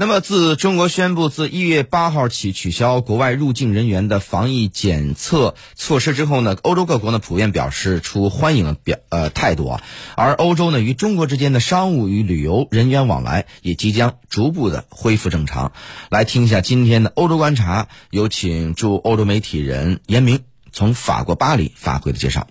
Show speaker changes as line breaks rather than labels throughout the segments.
那么，自中国宣布自一月八号起取消国外入境人员的防疫检测措施之后呢，欧洲各国呢普遍表示出欢迎的表呃态度啊。而欧洲呢与中国之间的商务与旅游人员往来也即将逐步的恢复正常。来听一下今天的欧洲观察，有请驻欧洲媒体人严明从法国巴黎发回的介绍。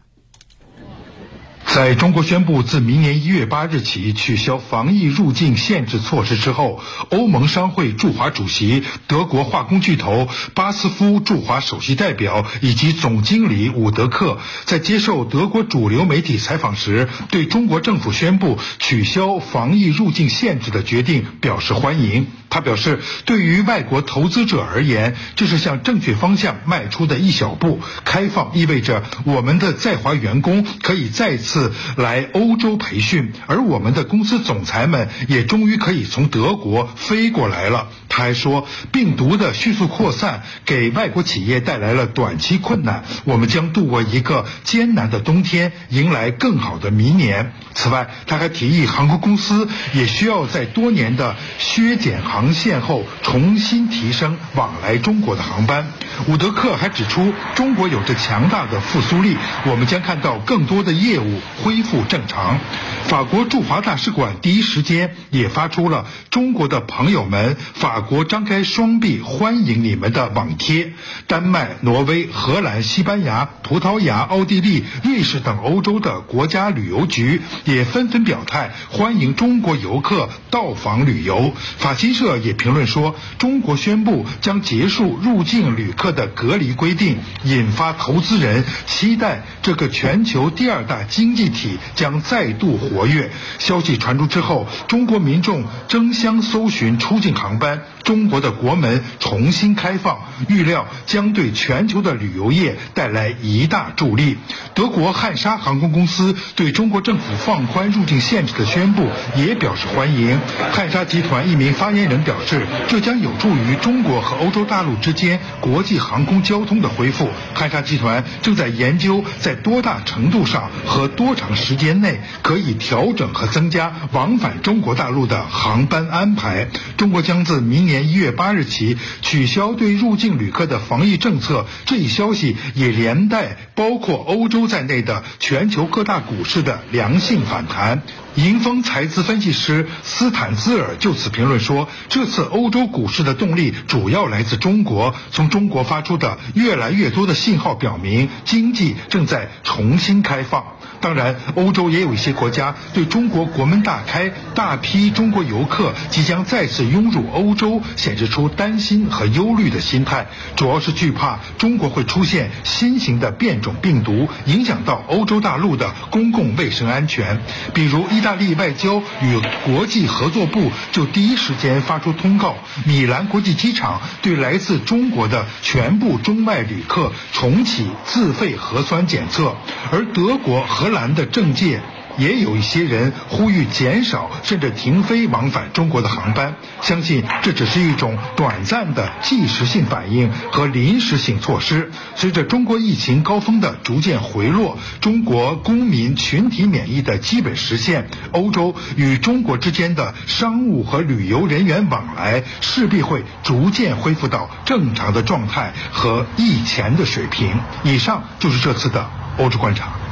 在中国宣布自明年一月八日起取消防疫入境限制措施之后，欧盟商会驻华主席、德国化工巨头巴斯夫驻华首席代表以及总经理伍德克在接受德国主流媒体采访时，对中国政府宣布取消防疫入境限制的决定表示欢迎。他表示，对于外国投资者而言，这是向正确方向迈出的一小步。开放意味着我们的在华员工可以再次来欧洲培训，而我们的公司总裁们也终于可以从德国飞过来了。还说，病毒的迅速扩散给外国企业带来了短期困难，我们将度过一个艰难的冬天，迎来更好的明年。此外，他还提议航空公司也需要在多年的削减航线后重新提升往来中国的航班。伍德克还指出，中国有着强大的复苏力，我们将看到更多的业务恢复正常。法国驻华大使馆第一时间也发出了“中国的朋友们，法国张开双臂欢迎你们”的网贴。丹麦、挪威、荷兰、西班牙、葡萄牙、奥地利、瑞士等欧洲的国家旅游局也纷纷表态欢迎中国游客到访旅游。法新社也评论说，中国宣布将结束入境旅客的隔离规定，引发投资人期待这个全球第二大经济体将再度活。跃消息传出之后，中国民众争相搜寻出境航班。中国的国门重新开放，预料将对全球的旅游业带来一大助力。德国汉莎航空公司对中国政府放宽入境限制的宣布也表示欢迎。汉莎集团一名发言人表示，这将有助于中国和欧洲大陆之间国际航空交通的恢复。汉莎集团正在研究在多大程度上和多长时间内可以调整和增加往返中国大陆的航班安排。中国将自明年。一月八日起取消对入境旅客的防疫政策，这一消息也连带包括欧洲在内的全球各大股市的良性反弹。迎风财资分析师斯坦兹尔就此评论说：“这次欧洲股市的动力主要来自中国，从中国发出的越来越多的信号表明，经济正在重新开放。”当然，欧洲也有一些国家对中国国门大开，大批中国游客即将再次涌入欧洲，显示出担心和忧虑的心态，主要是惧怕中国会出现新型的变种病毒，影响到欧洲大陆的公共卫生安全。比如，意大利外交与国际合作部就第一时间发出通告，米兰国际机场对来自中国的全部中外旅客重启自费核酸检测，而德国荷兰的政界也有一些人呼吁减少甚至停飞往返中国的航班，相信这只是一种短暂的即时性反应和临时性措施。随着中国疫情高峰的逐渐回落，中国公民群体免疫的基本实现，欧洲与中国之间的商务和旅游人员往来势必会逐渐恢复到正常的状态和疫前的水平。以上就是这次的欧洲观察。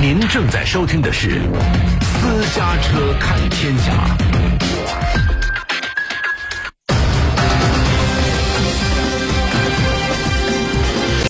您正在收听的是《私家车看天下》。